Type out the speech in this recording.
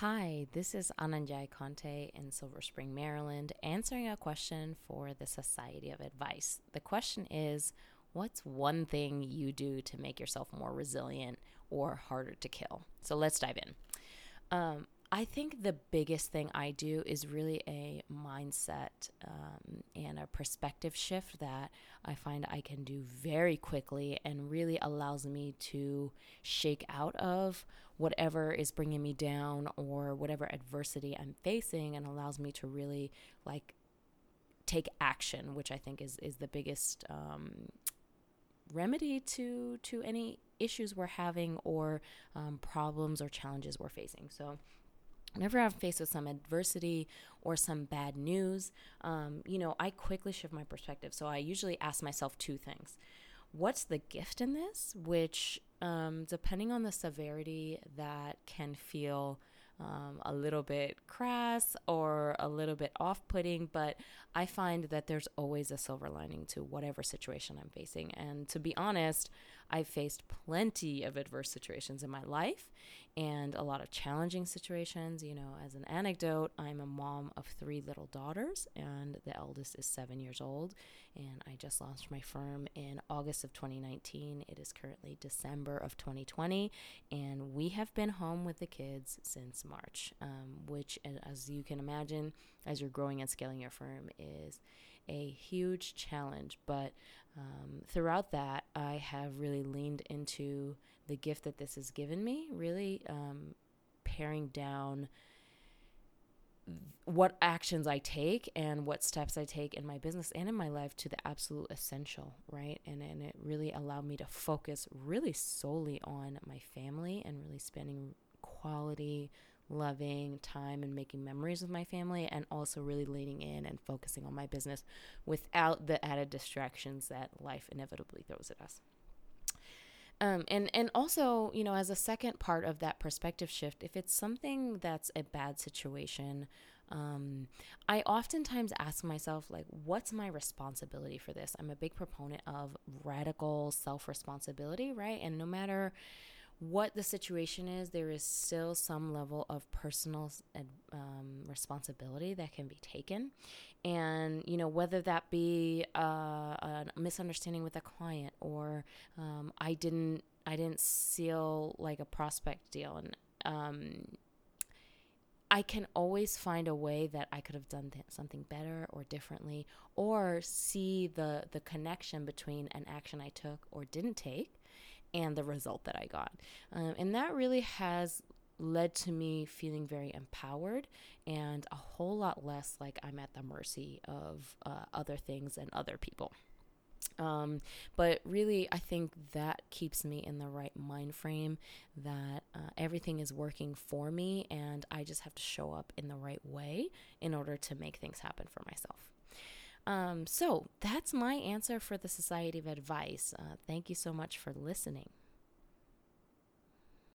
Hi, this is Anna N'Jie-Konte in Silver Spring, Maryland, answering a question for the Society of Advice. The question is What's one thing you do to make yourself more resilient or harder to kill? So let's dive in. Um, I think the biggest thing I do is really a mindset um, and a perspective shift that I find I can do very quickly and really allows me to shake out of whatever is bringing me down or whatever adversity I'm facing and allows me to really like take action, which I think is, is the biggest um, remedy to, to any issues we're having or um, problems or challenges we're facing. So, whenever I'm faced with some adversity or some bad news, um, you know, I quickly shift my perspective. So I usually ask myself two things. What's the gift in this? Which, um, depending on the severity, that can feel um, a little bit crass or a little bit off putting, but I find that there's always a silver lining to whatever situation I'm facing. And to be honest, I've faced plenty of adverse situations in my life and a lot of challenging situations. You know, as an anecdote, I'm a mom of three little daughters, and the eldest is seven years old. And I just launched my firm in August of 2019. It is currently December of 2020, and we have been home with the kids since March, um, which, as you can imagine, as you're growing and scaling your firm, is a huge challenge. But um, throughout that, I have really leaned into the gift that this has given me, really um, paring down what actions I take and what steps I take in my business and in my life to the absolute essential, right? And and it really allowed me to focus really solely on my family and really spending quality loving time and making memories with my family and also really leaning in and focusing on my business without the added distractions that life inevitably throws at us. Um, and and also, you know, as a second part of that perspective shift, if it's something that's a bad situation, um, I oftentimes ask myself, like, what's my responsibility for this? I'm a big proponent of radical self responsibility, right? And no matter what the situation is, there is still some level of personal um, responsibility that can be taken. And, you know, whether that be uh, a misunderstanding with a client or um, I didn't, I didn't seal like a prospect deal and, um, I can always find a way that I could have done th- something better or differently, or see the the connection between an action I took or didn't take, and the result that I got. Um, and that really has led to me feeling very empowered and a whole lot less like I'm at the mercy of uh, other things and other people. Um, but really, I think that keeps me in the right mind frame that uh, everything is working for me, and I just have to show up in the right way in order to make things happen for myself. Um, so that's my answer for the Society of Advice. Uh, thank you so much for listening.